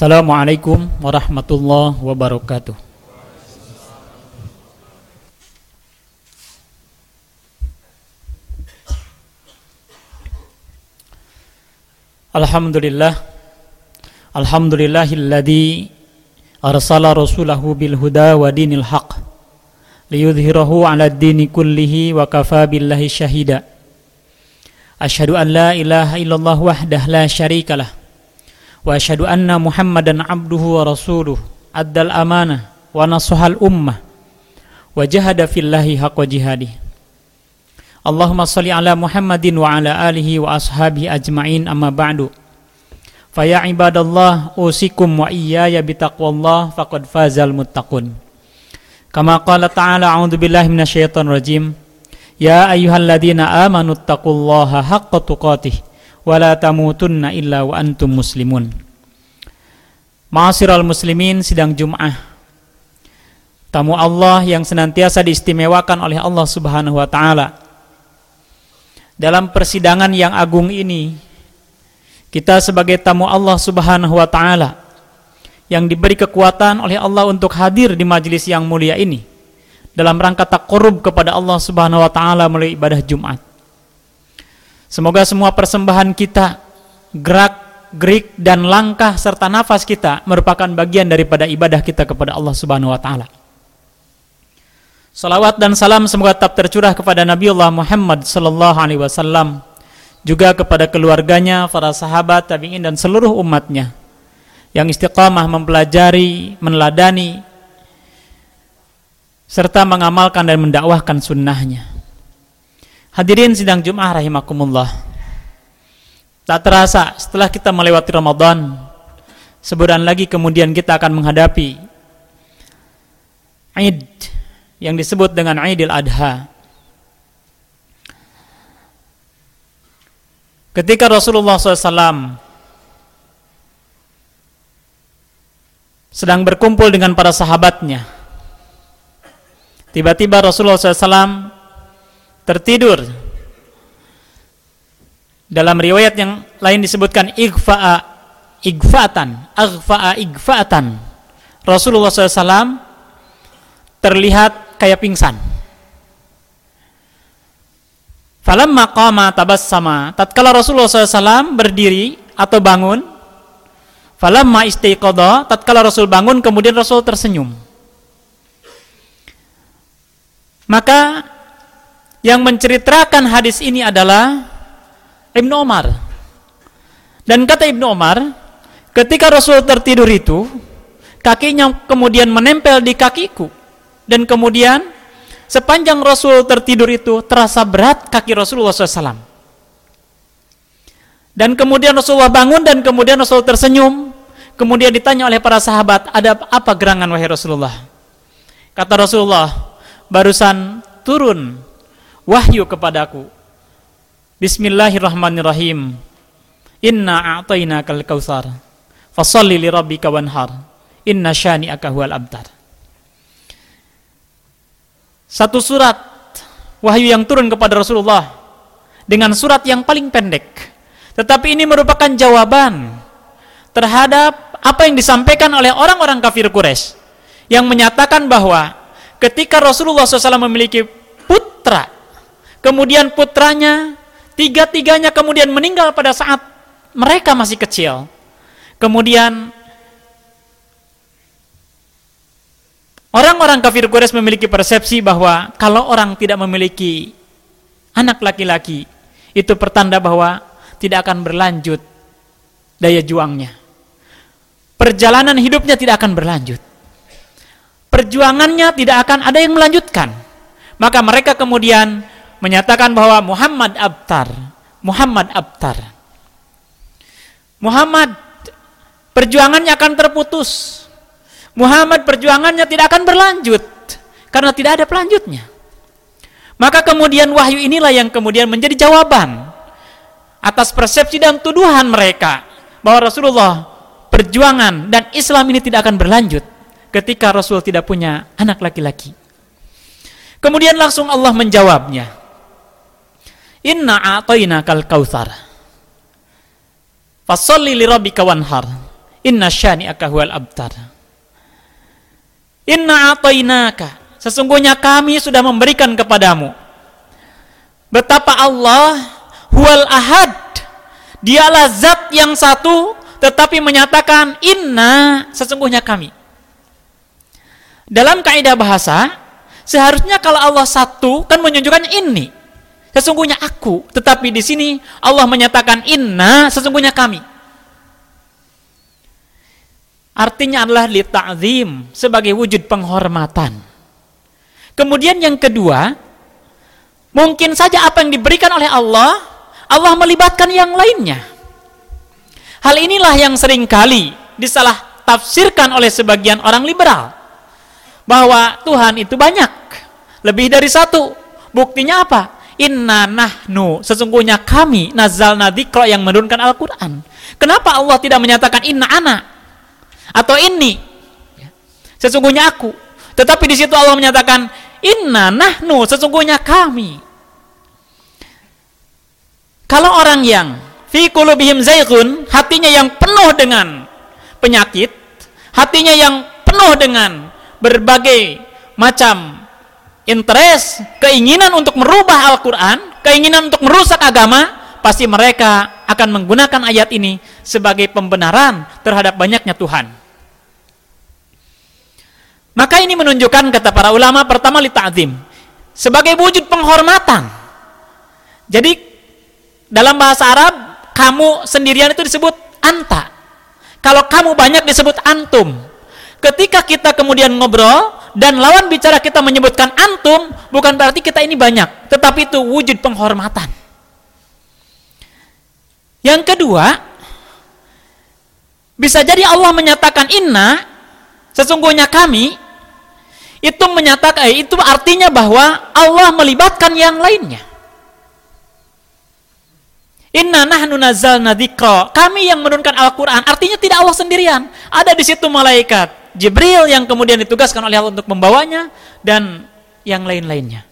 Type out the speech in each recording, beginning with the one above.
Assalamualaikum warahmatullahi wabarakatuh. Alhamdulillah Alhamdulillahilladzi arsala rasulahu bil huda wa dinil haq liyudhhirahu 'ala ad-dini kullihi wa kafa billahi syahida Asyhadu an la ilaha illallah wahdah la syarikalah wa asyhadu anna Muhammadan abduhu wa rasuluh addal amanah wa nasahal ummah wa jahada fillahi haqqa jihadih Allahumma salli ala Muhammadin wa ala alihi wa ashabihi ajma'in amma ba'du. Faya ibadallah usikum wa iyaya bitaqwallah faqad fazal muttaqun. Kama qala ta'ala a'udzu billahi minasyaitonir rajim. Ya ayyuhalladzina amanu taqullaha haqqa tuqatih wa la tamutunna illa wa antum muslimun. Ma'asyiral muslimin sidang Jumat. Tamu Allah yang senantiasa diistimewakan oleh Allah Subhanahu wa taala dalam persidangan yang agung ini kita sebagai tamu Allah Subhanahu wa taala yang diberi kekuatan oleh Allah untuk hadir di majelis yang mulia ini dalam rangka takarub kepada Allah Subhanahu wa taala melalui ibadah Jumat. Semoga semua persembahan kita, gerak, gerik dan langkah serta nafas kita merupakan bagian daripada ibadah kita kepada Allah Subhanahu wa taala. Salawat dan salam semoga tetap tercurah kepada Nabi Allah Muhammad sallallahu alaihi wasallam juga kepada keluarganya, para sahabat, tabi'in dan seluruh umatnya yang istiqamah mempelajari, meneladani serta mengamalkan dan mendakwahkan sunnahnya. Hadirin sidang Jum'ah rahimakumullah. Tak terasa setelah kita melewati Ramadan, sebulan lagi kemudian kita akan menghadapi Eid yang disebut dengan Aidil Adha. Ketika Rasulullah SAW sedang berkumpul dengan para sahabatnya, tiba-tiba Rasulullah SAW tertidur. Dalam riwayat yang lain disebutkan igfa'a igfa'atan, aghfa'a igfa'atan. Rasulullah SAW terlihat kayak pingsan. Falamma qama tabassama, tatkala Rasulullah SAW berdiri atau bangun, falamma istiqadha, tatkala Rasul bangun kemudian Rasul tersenyum. Maka yang menceritakan hadis ini adalah Ibnu Umar. Dan kata Ibnu Umar, ketika Rasul tertidur itu, kakinya kemudian menempel di kakiku dan kemudian sepanjang Rasul tertidur itu terasa berat kaki Rasulullah SAW. Dan kemudian Rasulullah bangun dan kemudian Rasul tersenyum. Kemudian ditanya oleh para sahabat, ada apa gerangan wahai Rasulullah? Kata Rasulullah, barusan turun wahyu kepadaku. Bismillahirrahmanirrahim. Inna a'tainakal kautsar. Fasalli li rabbika wanhar. Inna syani'aka huwal abtar satu surat wahyu yang turun kepada Rasulullah dengan surat yang paling pendek. Tetapi ini merupakan jawaban terhadap apa yang disampaikan oleh orang-orang kafir Quraisy yang menyatakan bahwa ketika Rasulullah SAW memiliki putra, kemudian putranya tiga-tiganya kemudian meninggal pada saat mereka masih kecil. Kemudian Orang-orang kafir Quraisy memiliki persepsi bahwa kalau orang tidak memiliki anak laki-laki, itu pertanda bahwa tidak akan berlanjut daya juangnya. Perjalanan hidupnya tidak akan berlanjut. Perjuangannya tidak akan ada yang melanjutkan. Maka mereka kemudian menyatakan bahwa Muhammad abtar, Muhammad abtar. Muhammad perjuangannya akan terputus Muhammad perjuangannya tidak akan berlanjut karena tidak ada pelanjutnya. Maka kemudian wahyu inilah yang kemudian menjadi jawaban atas persepsi dan tuduhan mereka bahwa Rasulullah perjuangan dan Islam ini tidak akan berlanjut ketika Rasul tidak punya anak laki-laki. Kemudian langsung Allah menjawabnya. Inna a'tayna kal kautsar. Fasalli li rabbika wanhar. Inna syani'aka huwal abtar. Inna atainaka. Sesungguhnya kami sudah memberikan kepadamu. Betapa Allah huwal ahad. Dialah zat yang satu tetapi menyatakan inna sesungguhnya kami. Dalam kaidah bahasa, seharusnya kalau Allah satu kan menunjukkan ini. Sesungguhnya aku, tetapi di sini Allah menyatakan inna sesungguhnya kami. Artinya adalah li ta'zim sebagai wujud penghormatan. Kemudian yang kedua, mungkin saja apa yang diberikan oleh Allah, Allah melibatkan yang lainnya. Hal inilah yang sering kali disalah tafsirkan oleh sebagian orang liberal. Bahwa Tuhan itu banyak. Lebih dari satu. Buktinya apa? Inna nahnu. Sesungguhnya kami nazal nadikro yang menurunkan Al-Quran. Kenapa Allah tidak menyatakan inna ana? atau ini ya. sesungguhnya aku tetapi di situ Allah menyatakan inna nahnu sesungguhnya kami kalau orang yang fi qulubihim zaiqun hatinya yang penuh dengan penyakit hatinya yang penuh dengan berbagai macam interest keinginan untuk merubah Al-Qur'an keinginan untuk merusak agama pasti mereka akan menggunakan ayat ini sebagai pembenaran terhadap banyaknya Tuhan maka ini menunjukkan kata para ulama pertama li ta'zim sebagai wujud penghormatan. Jadi dalam bahasa Arab kamu sendirian itu disebut anta. Kalau kamu banyak disebut antum. Ketika kita kemudian ngobrol dan lawan bicara kita menyebutkan antum, bukan berarti kita ini banyak, tetapi itu wujud penghormatan. Yang kedua, bisa jadi Allah menyatakan inna Sesungguhnya kami itu menyatakan eh, itu artinya bahwa Allah melibatkan yang lainnya. Inna nahnu nazzalna dzikra. Kami yang menurunkan Al-Qur'an. Artinya tidak Allah sendirian. Ada di situ malaikat Jibril yang kemudian ditugaskan oleh Allah untuk membawanya dan yang lain-lainnya.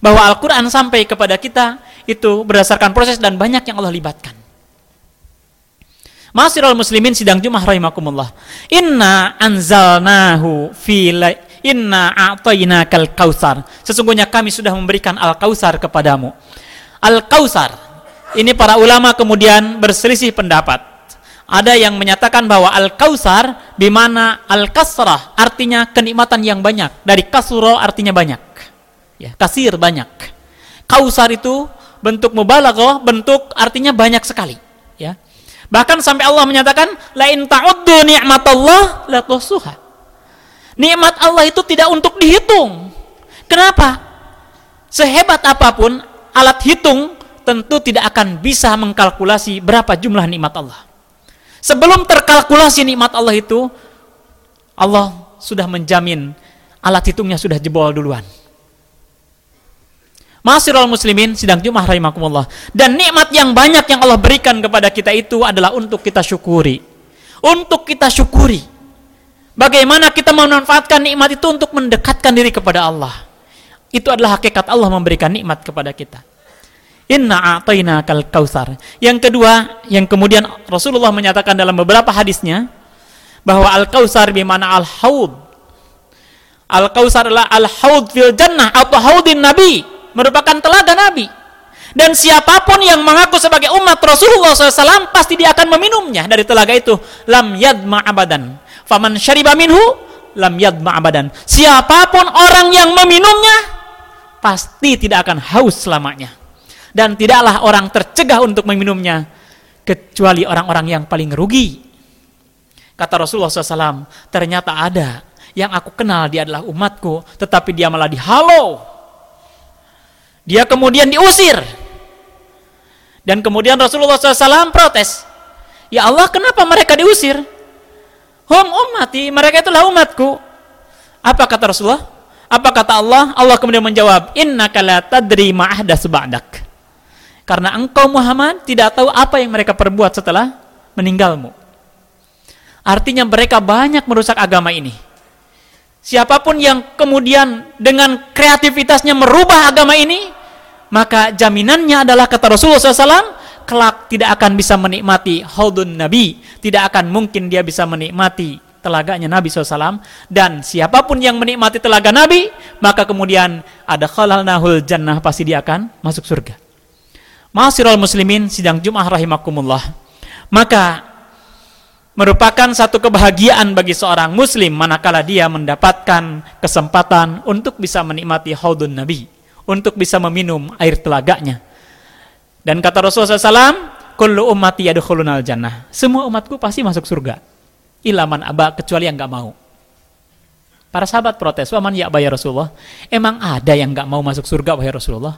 Bahwa Al-Qur'an sampai kepada kita itu berdasarkan proses dan banyak yang Allah libatkan. Masirul muslimin sidang Jumat rahimakumullah. Inna anzalnahu fi Inna a'tainakal kausar. Sesungguhnya kami sudah memberikan al-kausar kepadamu. Al-kausar. Ini para ulama kemudian berselisih pendapat. Ada yang menyatakan bahwa al-kausar bimana al-kasrah artinya kenikmatan yang banyak. Dari kasuro artinya banyak. Ya, kasir banyak. Kausar itu bentuk mubalaghah, bentuk artinya banyak sekali, ya. Bahkan sampai Allah menyatakan, la in ta'uddu ni'matallah la tuhsuha. Nikmat Allah itu tidak untuk dihitung. Kenapa? Sehebat apa pun alat hitung tentu tidak akan bisa mengkalkulasi berapa jumlah nikmat Allah. Sebelum terkalkulasi nikmat Allah itu, Allah sudah menjamin alat hitungnya sudah jebol duluan. Masirul muslimin sidang Jumat rahimakumullah. Dan nikmat yang banyak yang Allah berikan kepada kita itu adalah untuk kita syukuri. Untuk kita syukuri. Bagaimana kita memanfaatkan nikmat itu untuk mendekatkan diri kepada Allah. Itu adalah hakikat Allah memberikan nikmat kepada kita. Inna a'tayna kal kausar. Yang kedua, yang kemudian Rasulullah menyatakan dalam beberapa hadisnya bahwa al-kausar bimana al-haud. Al-kausar adalah al-haud fil jannah atau haudin nabi merupakan telaga Nabi. Dan siapa pun yang mengaku sebagai umat Rasulullah SAW pasti dia akan meminumnya dari telaga itu. Lam yadma abadan. Faman syariba minhu lam yadma abadan. Siapa pun orang yang meminumnya pasti tidak akan haus selamanya. Dan tidaklah orang tercegah untuk meminumnya kecuali orang-orang yang paling rugi. Kata Rasulullah SAW, ternyata ada yang aku kenal dia adalah umatku, tetapi dia malah dihalau dia kemudian diusir. Dan kemudian Rasulullah SAW protes. Ya Allah, kenapa mereka diusir? Hum ummati, mereka itulah umatku. Apa kata Rasulullah? Apa kata Allah? Allah kemudian menjawab, Inna la tadri ma'ahda seba'dak. Karena engkau Muhammad tidak tahu apa yang mereka perbuat setelah meninggalmu. Artinya mereka banyak merusak agama ini. Siapa pun yang kemudian dengan kreativitasnya merubah agama ini, maka jaminannya adalah kata Rasulullah SAW, kelak tidak akan bisa menikmati haudun Nabi, tidak akan mungkin dia bisa menikmati telaganya Nabi SAW dan siapa pun yang menikmati telaga Nabi maka kemudian ada khalal nahul jannah pasti dia akan masuk surga Masirul muslimin sidang Jum'ah rahimakumullah maka merupakan satu kebahagiaan bagi seorang muslim manakala dia mendapatkan kesempatan untuk bisa menikmati haudun Nabi untuk bisa meminum air telaganya dan kata Rasulullah SAW kullu ummati yadkhulunal jannah semua umatku pasti masuk surga ilaman aba kecuali yang nggak mau. Para sahabat protes, waman ya ya Rasulullah. Emang ada yang nggak mau masuk surga wahai Rasulullah?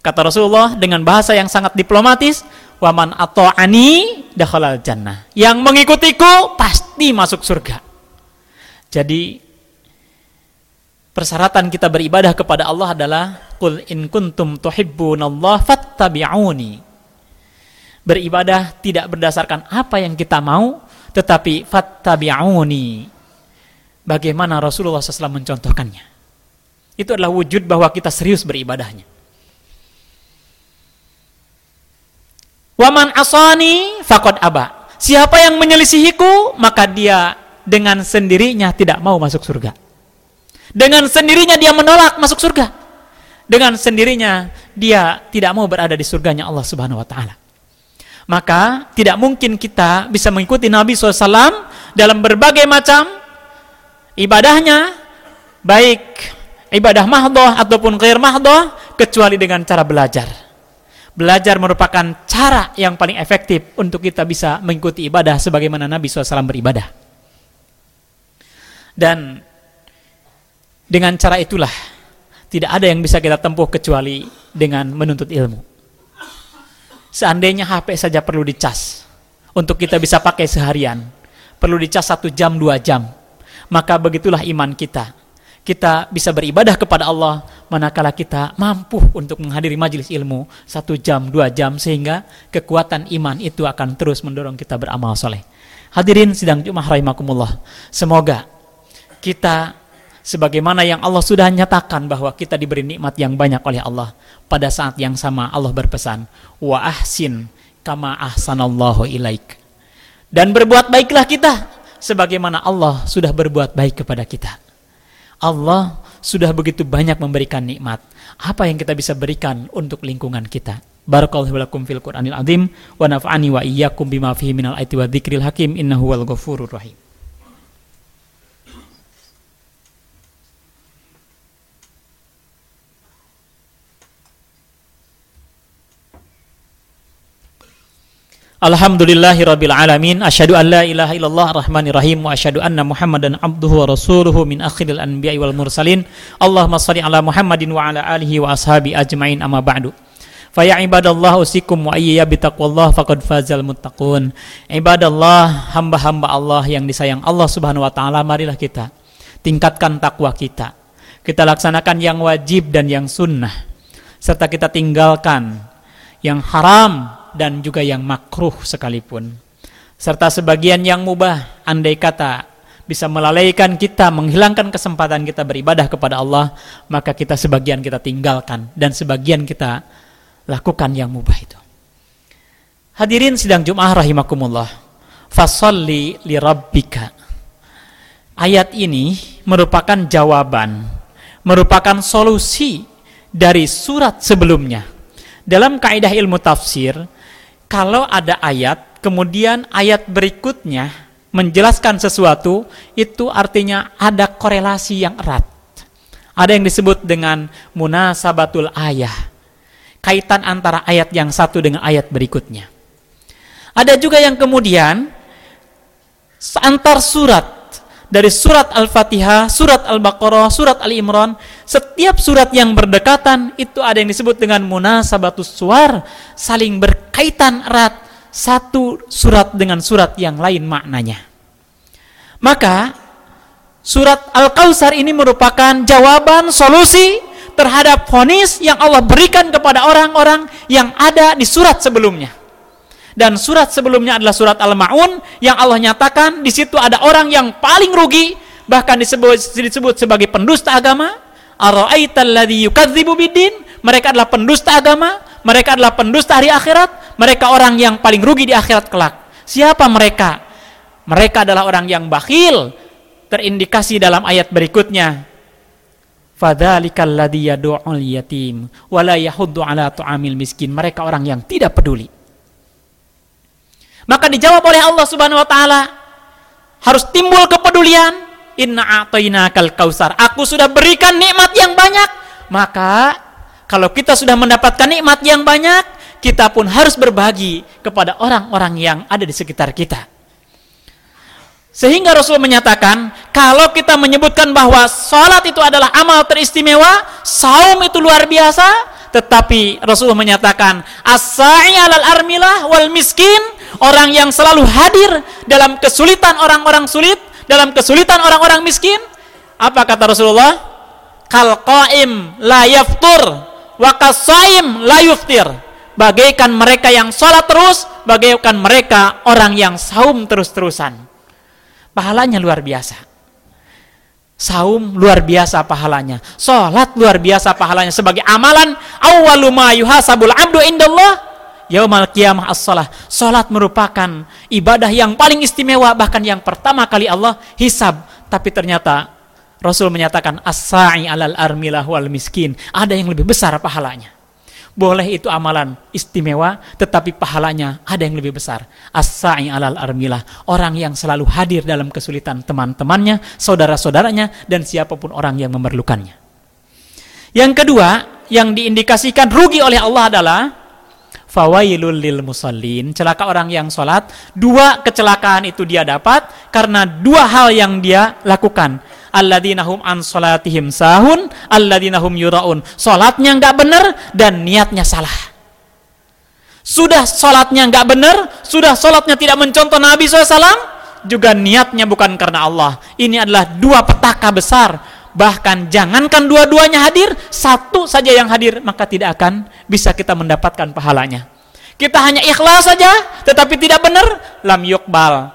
Kata Rasulullah dengan bahasa yang sangat diplomatis, waman atau ani dakhalal jannah. Yang mengikutiku pasti masuk surga. Jadi persyaratan kita beribadah kepada Allah adalah qul in kuntum tuhibbunallah fattabi'uni. Beribadah tidak berdasarkan apa yang kita mau, tetapi fattabi'uni. Bagaimana Rasulullah SAW mencontohkannya? Itu adalah wujud bahwa kita serius beribadahnya. Waman asani fakod aba. Siapa yang menyelisihiku, maka dia dengan sendirinya tidak mau masuk surga. Dengan sendirinya dia menolak masuk surga. Dengan sendirinya dia tidak mau berada di surganya Allah Subhanahu wa taala maka tidak mungkin kita bisa mengikuti Nabi SAW dalam berbagai macam ibadahnya, baik ibadah mahdoh ataupun khair mahdoh, kecuali dengan cara belajar. Belajar merupakan cara yang paling efektif untuk kita bisa mengikuti ibadah sebagaimana Nabi SAW beribadah. Dan dengan cara itulah tidak ada yang bisa kita tempuh kecuali dengan menuntut ilmu. Seandainya HP saja perlu dicas untuk kita bisa pakai seharian, perlu dicas satu jam dua jam, maka begitulah iman kita. Kita bisa beribadah kepada Allah manakala kita mampu untuk menghadiri majelis ilmu satu jam dua jam sehingga kekuatan iman itu akan terus mendorong kita beramal soleh. Hadirin sidang Jumat rahimakumullah. Semoga kita sebagaimana yang Allah sudah nyatakan bahwa kita diberi nikmat yang banyak oleh Allah. Pada saat yang sama Allah berpesan, "Wa ahsin kama ahsanallahu ilaik." Dan berbuat baiklah kita sebagaimana Allah sudah berbuat baik kepada kita. Allah sudah begitu banyak memberikan nikmat. Apa yang kita bisa berikan untuk lingkungan kita? Barakallahu lakum fil Qur'anil azim wa naf'ani wa iyyakum bima fihi minal ayati wa dzikril hakim innahu wal ghafurur rahim. Alhamdulillahi rabbil alamin. Asyhadu an la ilaha illallah rahmanir rahim Wa asyhadu anna muhammadan abduhu wa rasuluhu Min akhiril anbiya'i wal mursalin. Allahumma salli ala muhammadin wa ala alihi wa ashabi ajma'in amma ba'du. Faya ibadallah usikum wa iyya bitaqwallah faqad fazal muttaqun. Ibadallah hamba-hamba Allah yang disayang Allah subhanahu wa ta'ala Marilah kita tingkatkan takwa kita. Kita laksanakan yang wajib dan yang sunnah. Serta kita tinggalkan yang haram dan juga yang makruh sekalipun. Serta sebagian yang mubah, andai kata bisa melalaikan kita, menghilangkan kesempatan kita beribadah kepada Allah, maka kita sebagian kita tinggalkan dan sebagian kita lakukan yang mubah itu. Hadirin sidang Jum'ah rahimakumullah. Fasalli li rabbika. Ayat ini merupakan jawaban, merupakan solusi dari surat sebelumnya. Dalam kaidah ilmu tafsir, kalau ada ayat, kemudian ayat berikutnya menjelaskan sesuatu, itu artinya ada korelasi yang erat. Ada yang disebut dengan munasabatul ayah. Kaitan antara ayat yang satu dengan ayat berikutnya. Ada juga yang kemudian antar surat dari surat Al-Fatihah, surat Al-Baqarah, surat Al-Imran, setiap surat yang berdekatan itu ada yang disebut dengan munasabatus suar, saling berkaitan erat satu surat dengan surat yang lain maknanya. Maka surat Al-Kautsar ini merupakan jawaban solusi terhadap fonis yang Allah berikan kepada orang-orang yang ada di surat sebelumnya. Dan surat sebelumnya adalah surat Al-Maun yang Allah nyatakan di situ ada orang yang paling rugi bahkan disebut disebut sebagai pendusta agama. Bidin? Mereka adalah pendusta agama, mereka adalah pendusta hari akhirat, mereka orang yang paling rugi di akhirat kelak. Siapa mereka? Mereka adalah orang yang bakhil. Terindikasi dalam ayat berikutnya. Fadzalikal ladzi yad'ul yatim wa la yahuddu ala tu'amil miskin. Mereka orang yang tidak peduli. Maka dijawab oleh Allah Subhanahu wa taala harus timbul kepedulian. Inna a'tainakal kausar. Aku sudah berikan nikmat yang banyak. Maka kalau kita sudah mendapatkan nikmat yang banyak, kita pun harus berbagi kepada orang-orang yang ada di sekitar kita. Sehingga Rasul menyatakan, kalau kita menyebutkan bahwa sholat itu adalah amal teristimewa, saum itu luar biasa, tetapi Rasul menyatakan, as-sa'i alal armilah wal miskin, orang yang selalu hadir dalam kesulitan orang-orang sulit, dalam kesulitan orang-orang miskin. Apa kata Rasulullah? Kal qaim la yaftur wa kasaim la yuftir. Bagaikan mereka yang sholat terus, bagaikan mereka orang yang saum terus-terusan pahalanya luar biasa. Saum luar biasa pahalanya. Salat luar biasa pahalanya sebagai amalan awwalu yuhasabul abdu indallah yaumal qiyamah as-salah. Salat merupakan ibadah yang paling istimewa bahkan yang pertama kali Allah hisab. Tapi ternyata Rasul menyatakan as-sa'i alal armilah wal miskin. Ada yang lebih besar pahalanya. Boleh itu amalan istimewa, tetapi pahalanya ada yang lebih besar. As-sa'i alal armilah. Orang yang selalu hadir dalam kesulitan teman-temannya, saudara-saudaranya, dan siapa pun orang yang memerlukannya. Yang kedua, yang diindikasikan rugi oleh Allah adalah fawailul lil musallin. Celaka orang yang sholat dua kecelakaan itu dia dapat karena dua hal yang dia lakukan. Alladzina hum an salatihim sahun alladzina hum yuraun. Salatnya nggak benar dan niatnya salah. Sudah salatnya nggak benar sudah salatnya tidak mencontoh Nabi SAW juga niatnya bukan karena Allah. Ini adalah dua petaka besar bahkan jangankan dua-duanya hadir satu saja yang hadir maka tidak akan bisa kita mendapatkan pahalanya kita hanya ikhlas saja tetapi tidak benar lam yukbal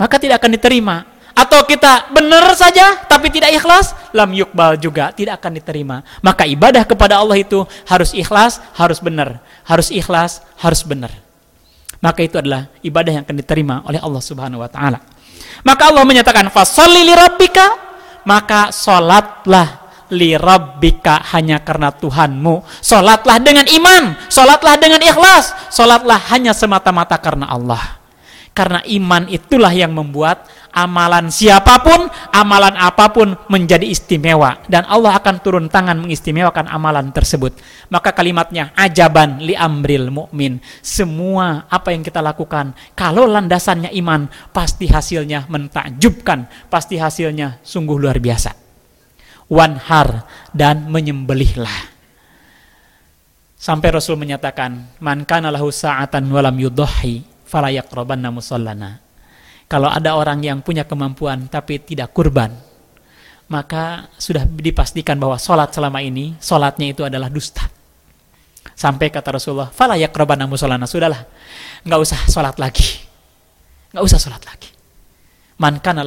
maka tidak akan diterima atau kita benar saja tapi tidak ikhlas, lam yukbal juga tidak akan diterima. Maka ibadah kepada Allah itu harus ikhlas, harus benar, harus ikhlas, harus benar. Maka itu adalah ibadah yang akan diterima oleh Allah Subhanahu wa taala. Maka Allah menyatakan fasalli li rabbika, maka salatlah li rabbika hanya karena Tuhanmu. Salatlah dengan iman, salatlah dengan ikhlas, salatlah hanya semata-mata karena Allah. Karena iman itulah yang membuat amalan siapa pun, amalan apa pun menjadi istimewa dan Allah akan turun tangan mengistimewakan amalan tersebut. Maka kalimatnya ajaban li amril mukmin. Semua apa yang kita lakukan kalau landasannya iman, pasti hasilnya mentakjubkan, pasti hasilnya sungguh luar biasa. Wanhar dan menyembelihlah. Sampai Rasul menyatakan, "Man kana lahu sa'atan walam yudhahi fala yaqrabanna musallana." Kalau ada orang yang punya kemampuan tapi tidak kurban, maka sudah dipastikan bahwa sholat selama ini, sholatnya itu adalah dusta. Sampai kata Rasulullah, fala yakrabana musolana, sudahlah, nggak usah sholat lagi. nggak usah sholat lagi. Man kana.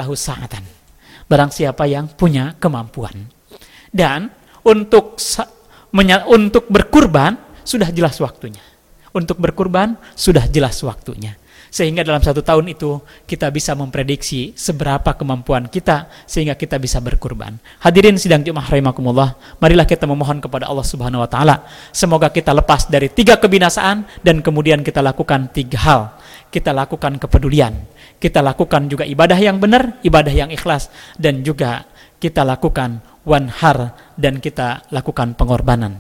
Barang siapa yang punya kemampuan. Dan untuk untuk berkurban sudah jelas waktunya. Untuk berkurban sudah jelas waktunya. Sehingga dalam satu tahun itu kita bisa memprediksi seberapa kemampuan kita sehingga kita bisa berkurban. Hadirin sidang Jumat rahimakumullah, marilah kita memohon kepada Allah Subhanahu wa taala semoga kita lepas dari tiga kebinasaan dan kemudian kita lakukan tiga hal. Kita lakukan kepedulian, kita lakukan juga ibadah yang benar, ibadah yang ikhlas dan juga kita lakukan wanhar dan kita lakukan pengorbanan.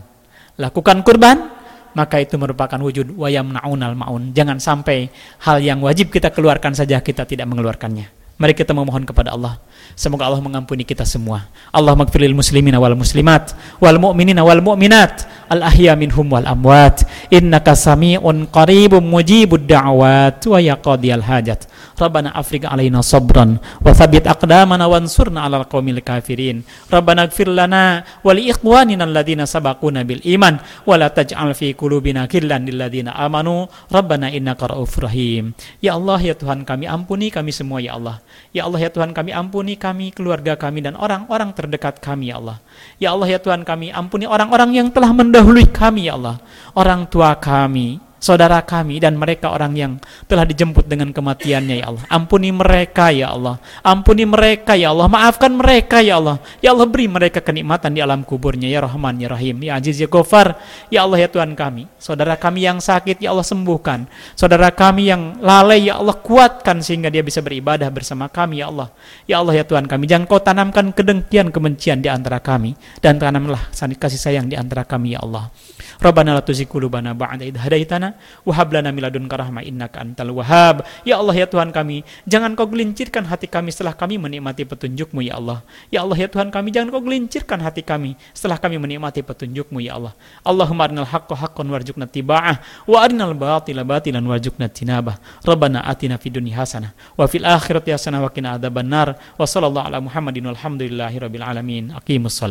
Lakukan kurban, maka itu merupakan wujud wayam naunal maun. Jangan sampai hal yang wajib kita keluarkan saja kita tidak mengeluarkannya. Mari kita memohon kepada Allah. Semoga Allah mengampuni kita semua. Allah magfiril muslimin wal muslimat wal mu'minin wal mu'minat al ahya minhum wal amwat. Innaka sami'un qaribun mujibud da'wat wa yaqadiyal hajat. Rabbana afriq alaina sabran wa thabbit aqdamana wansurna 'alal qaumil kafirin. Rabbana ighfir lana wa li ikhwanina alladhina sabaquna bil iman wa la taj'al fi qulubina ghillan lil ladzina amanu. Rabbana innaka ra'ufur rahim. Ya Allah ya Tuhan kami ampuni kami semua ya Allah. Ya Allah ya Tuhan kami ampuni kami, keluarga kami dan orang-orang terdekat kami ya Allah. Ya Allah ya Tuhan kami ampuni orang-orang yang telah mendahului kami ya Allah. Orang tua kami, saudara kami dan mereka orang yang telah dijemput dengan kematiannya ya Allah. Ampuni mereka ya Allah. Ampuni mereka ya Allah. Maafkan mereka ya Allah. Ya Allah beri mereka kenikmatan di alam kuburnya ya Rahman ya Rahim ya Aziz ya Ghaffar ya Allah ya Tuhan kami. Saudara kami yang sakit ya Allah sembuhkan. Saudara kami yang lalai ya Allah kuatkan sehingga dia bisa beribadah bersama kami ya Allah. Ya Allah ya Tuhan kami. Jangan kau tanamkan kedengkian kebencian di antara kami dan tanamlah kasih sayang di antara kami ya Allah. Rabbana la tuzigh qulubana ba'da idh hadaitana wa hab lana min ladunka rahmah innaka antal wahhab. Ya Allah ya Tuhan kami, jangan kau gelincirkan hati kami setelah kami menikmati petunjukmu ya Allah. Ya Allah ya Tuhan kami, jangan kau gelincirkan hati kami setelah kami menikmati petunjukmu ya Allah. Allahumma arinal haqqa haqqan warzuqna tiba'ah wa arinal batila batilan warzuqna tinabah. Rabbana atina fid dunya hasanah wa fil akhirati hasanah wa qina adzabannar. Wa sallallahu ala Muhammadin walhamdulillahi rabbil alamin. Aqimus.